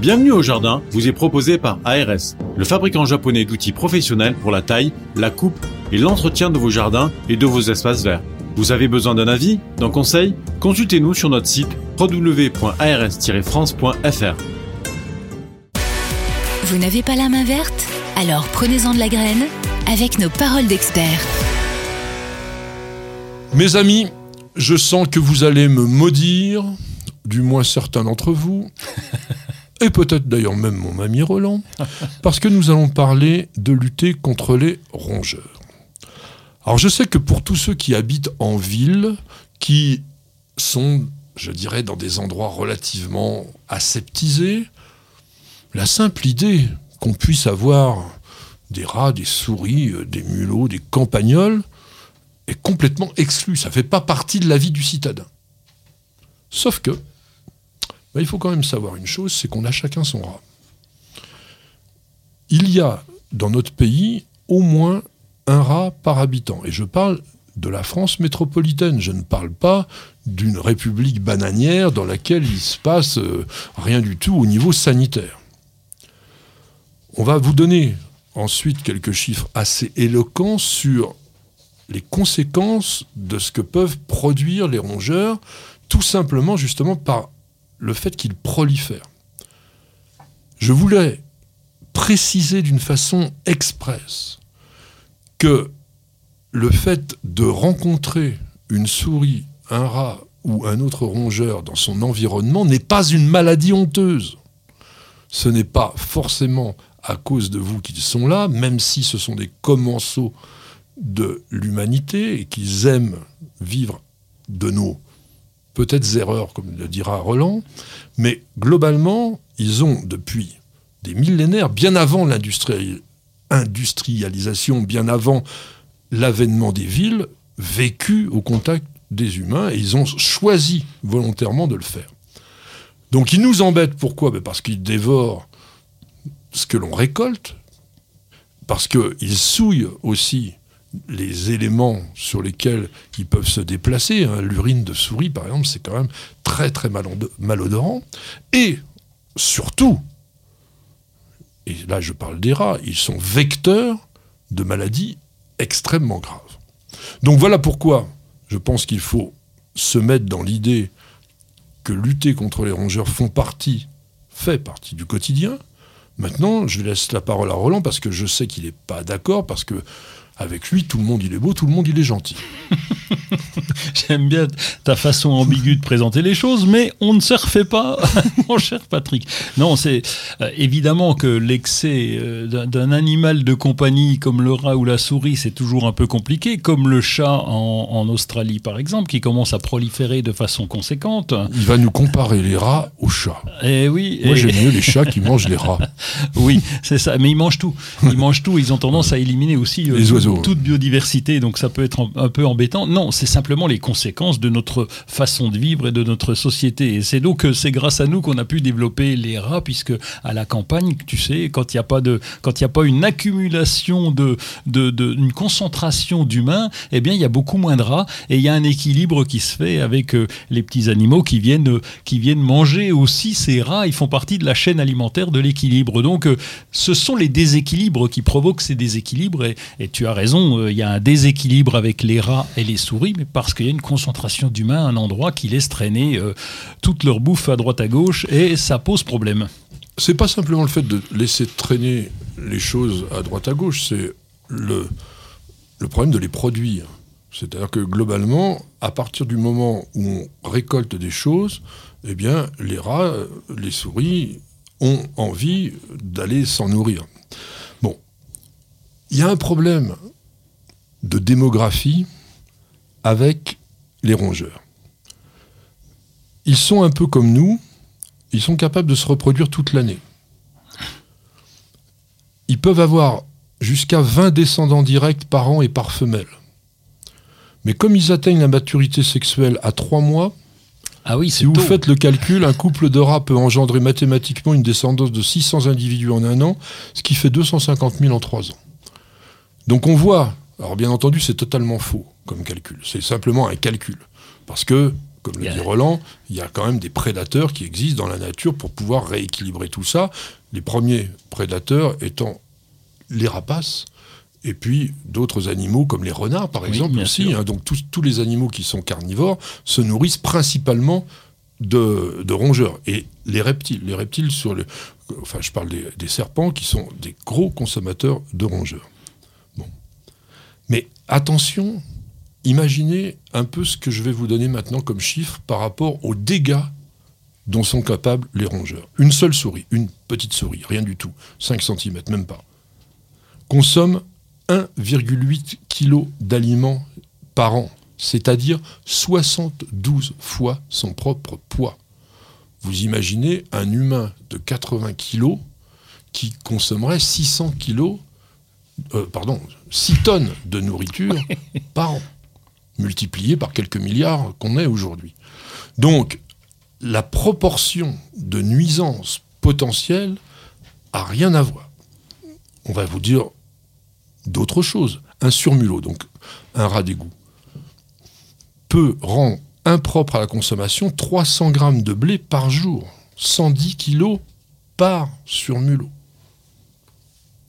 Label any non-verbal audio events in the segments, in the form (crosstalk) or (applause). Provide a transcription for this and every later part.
Bienvenue au jardin vous est proposé par ARS, le fabricant japonais d'outils professionnels pour la taille, la coupe et l'entretien de vos jardins et de vos espaces verts. Vous avez besoin d'un avis, d'un conseil? Consultez-nous sur notre site www.ars-france.fr. Vous n'avez pas la main verte? Alors prenez-en de la graine avec nos paroles d'experts. Mes amis, je sens que vous allez me maudire, du moins certains d'entre vous, (laughs) et peut-être d'ailleurs même mon ami Roland, parce que nous allons parler de lutter contre les rongeurs. Alors je sais que pour tous ceux qui habitent en ville, qui sont, je dirais, dans des endroits relativement aseptisés, la simple idée qu'on puisse avoir des rats, des souris, euh, des mulots, des campagnols, est complètement exclue. Ça ne fait pas partie de la vie du citadin. Sauf que, bah, il faut quand même savoir une chose, c'est qu'on a chacun son rat. Il y a dans notre pays au moins un rat par habitant. Et je parle de la France métropolitaine. Je ne parle pas d'une république bananière dans laquelle il se passe euh, rien du tout au niveau sanitaire. On va vous donner ensuite quelques chiffres assez éloquents sur les conséquences de ce que peuvent produire les rongeurs, tout simplement justement par le fait qu'ils prolifèrent. Je voulais préciser d'une façon expresse que le fait de rencontrer une souris, un rat ou un autre rongeur dans son environnement n'est pas une maladie honteuse. Ce n'est pas forcément à cause de vous qu'ils sont là, même si ce sont des commensaux de l'humanité et qu'ils aiment vivre de nos peut-être erreurs, comme le dira Roland, mais globalement, ils ont depuis des millénaires, bien avant l'industrialisation, bien avant l'avènement des villes, vécu au contact des humains et ils ont choisi volontairement de le faire. Donc ils nous embêtent, pourquoi? Ben Parce qu'ils dévorent ce que l'on récolte, parce qu'ils souillent aussi les éléments sur lesquels ils peuvent se déplacer. Hein. L'urine de souris, par exemple, c'est quand même très très malodorant. Et surtout, et là je parle des rats, ils sont vecteurs de maladies extrêmement graves. Donc voilà pourquoi je pense qu'il faut se mettre dans l'idée que lutter contre les rongeurs font partie, fait partie du quotidien. Maintenant, je laisse la parole à Roland parce que je sais qu'il n'est pas d'accord, parce que avec lui, tout le monde il est beau, tout le monde il est gentil. (laughs) J'aime bien ta façon ambiguë de présenter les choses, mais on ne se refait pas, (laughs) mon cher Patrick. Non, c'est euh, évidemment que l'excès euh, d'un animal de compagnie comme le rat ou la souris, c'est toujours un peu compliqué, comme le chat en, Australie par exemple, qui commence à proliférer de façon conséquente. Il va nous comparer les rats aux chats. Et eh oui. Moi j'aime mieux les chats qui mangent les rats. (laughs) oui, c'est ça. Mais ils mangent tout. Ils mangent tout. Ils ont tendance à éliminer aussi euh, les oiseaux toute biodiversité, donc ça peut être un, peu embêtant. Non, c'est simplement les conséquences de notre façon de vivre et de notre société. Et c'est donc euh, c'est grâce à nous qu'on a pu développer les rats, puisque à la campagne, tu sais, quand il n'y a pas a pas une accumulation de, de, une concentration d'humains, eh bien il y a beaucoup moins de rats et il y a un équilibre qui se fait avec euh, les petits animaux qui viennent, qui viennent manger aussi ces rats. Ils font partie de la chaîne alimentaire de l'équilibre. Donc euh, ce sont les déséquilibres qui provoquent ces déséquilibres et tu as euh, il y a un déséquilibre avec les rats et les souris, mais parce qu'il y a une concentration d'humains à un endroit qui laisse traîner euh, toute leur bouffe à droite à gauche, et ça pose problème. C'est pas simplement le fait de laisser traîner les choses à droite à gauche, c'est le, le problème de les produire. C'est-à-dire que globalement, à partir du moment où on récolte des choses, eh bien, les rats, les souris ont envie d'aller s'en nourrir. Il y a un problème de démographie avec les rongeurs. Ils sont un peu comme nous, ils sont capables de se reproduire toute l'année. Ils peuvent avoir jusqu'à 20 descendants directs par an et par femelle. Mais comme ils atteignent la maturité sexuelle à 3 mois, ah oui, si vous faites le calcul, un couple de rats peut engendrer mathématiquement une descendance de 600 individus en un an, ce qui fait 250 000 en 3 ans. Donc on voit alors bien entendu, c'est totalement faux comme calcul. C'est simplement un calcul. Parce que comme le dit Roland, il y a quand même des prédateurs qui existent dans la nature pour pouvoir rééquilibrer tout ça. Les premiers prédateurs étant les rapaces, et puis d'autres animaux comme les renards, par Oui, exemple, aussi. hein. donc tous, tous les animaux qui sont carnivores se nourrissent principalement de, de rongeurs. Et les reptiles, les reptiles sur le, enfin je parle des, des serpents qui sont des gros consommateurs de rongeurs. Mais attention, imaginez un peu ce que je vais vous donner maintenant comme chiffre par rapport aux dégâts dont sont capables les rongeurs. Une seule souris, une petite souris, rien du tout, 5 cm, même pas, consomme 1,8 kg d'aliments par an, c'est-à-dire 72 fois son propre poids. Vous imaginez un humain de 80 kg qui consommerait 600 kg, euh, pardon, 6 tonnes de nourriture (laughs) par an, multiplié par quelques milliards qu'on est aujourd'hui. Donc, la proportion de nuisances potentielles a rien à voir. On va vous dire d'autres choses. Un surmulot, donc un rat d'égout, peut rendre impropre à la consommation 300 grammes de blé par jour, 110 kilos par surmulot.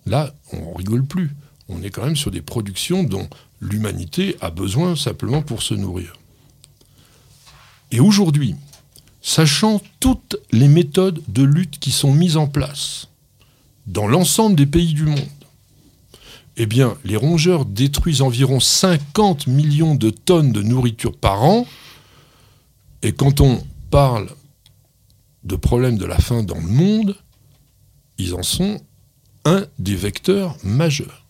Là, on rigole plus. On est quand même sur des productions dont l'humanité a besoin simplement pour se nourrir. Et aujourd'hui, sachant toutes les méthodes de lutte qui sont mises en place dans l'ensemble des pays du monde, eh bien, les rongeurs détruisent environ 50 millions de tonnes de nourriture par an. Et quand on parle de problèmes de la faim dans le monde, ils en sont un des vecteurs majeurs.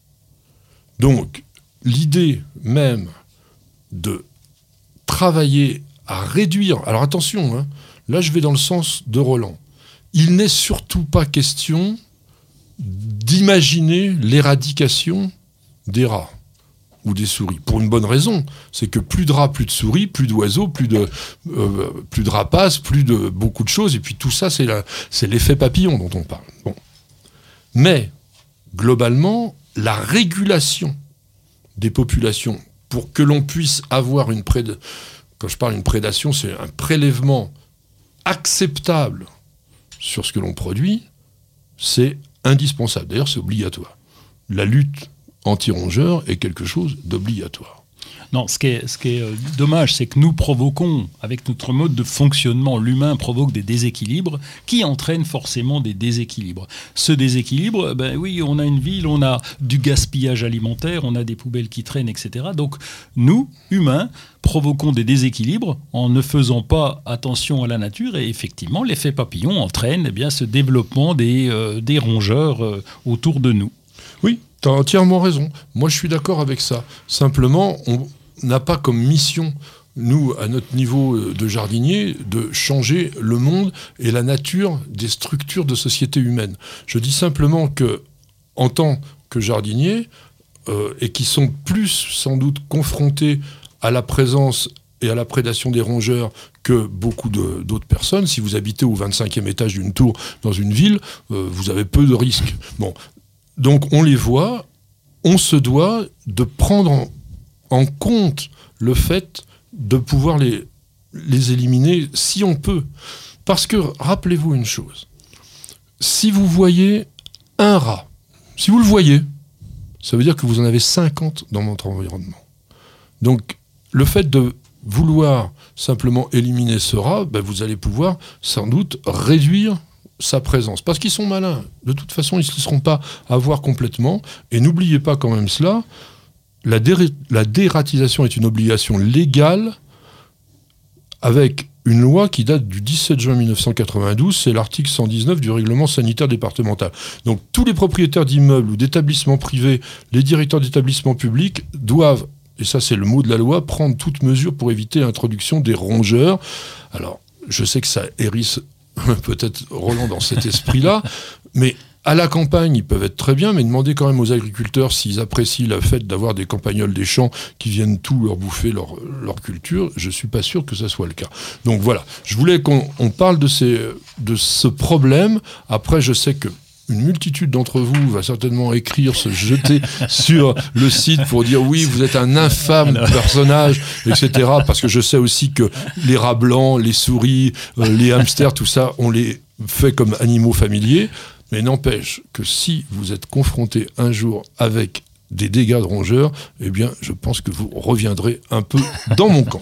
Donc, l'idée même de travailler à réduire. Alors attention, hein, là je vais dans le sens de Roland. Il n'est surtout pas question d'imaginer l'éradication des rats ou des souris. Pour une bonne raison, c'est que plus de rats, plus de souris, plus d'oiseaux, plus de, euh, plus de rapaces, plus de beaucoup de choses, et puis tout ça, c'est l'effet papillon dont on parle. Bon. Mais, globalement, la régulation des populations pour que l'on puisse avoir une prédation, quand je parle d'une prédation, c'est un prélèvement acceptable sur ce que l'on produit, c'est indispensable. D'ailleurs, c'est obligatoire. La lutte anti-rongeur est quelque chose d'obligatoire. Non, ce qui est, euh, dommage, c'est que nous provoquons, avec notre mode de fonctionnement, l'humain provoque des déséquilibres qui entraînent forcément des déséquilibres. Ce déséquilibre, ben oui, on a une ville, on a du gaspillage alimentaire, on a des poubelles qui traînent, etc. Donc nous, humains, provoquons des déséquilibres en ne faisant pas attention à la nature et effectivement, l'effet papillon entraîne eh bien, ce développement des, euh, rongeurs euh, autour de nous. Tu as entièrement raison. Moi, je suis d'accord avec ça. Simplement, on n'a pas comme mission, nous, à notre niveau euh, de jardinier, de changer le monde et la nature des structures de société humaine. Je dis simplement que, en tant que jardinier, euh, et qui sont plus sans doute confrontés à la présence et à la prédation des rongeurs que beaucoup d'autres personnes. Si vous habitez au 25e étage d'une tour dans une ville, euh, vous avez peu de risques. Bon, donc on les voit, on se doit de prendre en, compte le fait de pouvoir les, les éliminer si on peut. Parce que rappelez-vous une chose, si vous voyez un rat, si vous le voyez, ça veut dire que vous en avez 50 dans votre environnement. Donc le fait de vouloir simplement éliminer ce rat, ben, vous allez pouvoir sans doute réduire sa présence. Parce qu'ils sont malins. De toute façon, ils ne se laisseront pas avoir complètement. Et n'oubliez pas quand même cela, la, la dératisation est une obligation légale avec une loi qui date du 17 juin 1992, c'est l'article 119 du règlement sanitaire départemental. Donc tous les propriétaires d'immeubles ou d'établissements privés, les directeurs d'établissements publics doivent, et ça c'est le mot de la loi, prendre toute mesure pour éviter l'introduction des rongeurs. Alors, je sais que ça hérisse (laughs) peut-être Roland dans cet esprit-là, mais à la campagne, ils peuvent être très bien, mais demandez quand même aux agriculteurs s'ils apprécient le fait d'avoir des campagnols des champs qui viennent tout leur bouffer leur, culture. Je suis pas sûr que ça soit le cas. Donc voilà, je voulais qu'on on parle de ce problème. Après, je sais que une multitude d'entre vous va certainement écrire, se jeter (laughs) sur le site pour dire oui, vous êtes un infâme personnage, etc. Parce que je sais aussi que les rats blancs, les souris, euh, les hamsters, tout ça, on les fait comme animaux familiers. Mais n'empêche que si vous êtes confronté un jour avec des dégâts de rongeurs, eh bien, je pense que vous reviendrez un peu dans mon camp.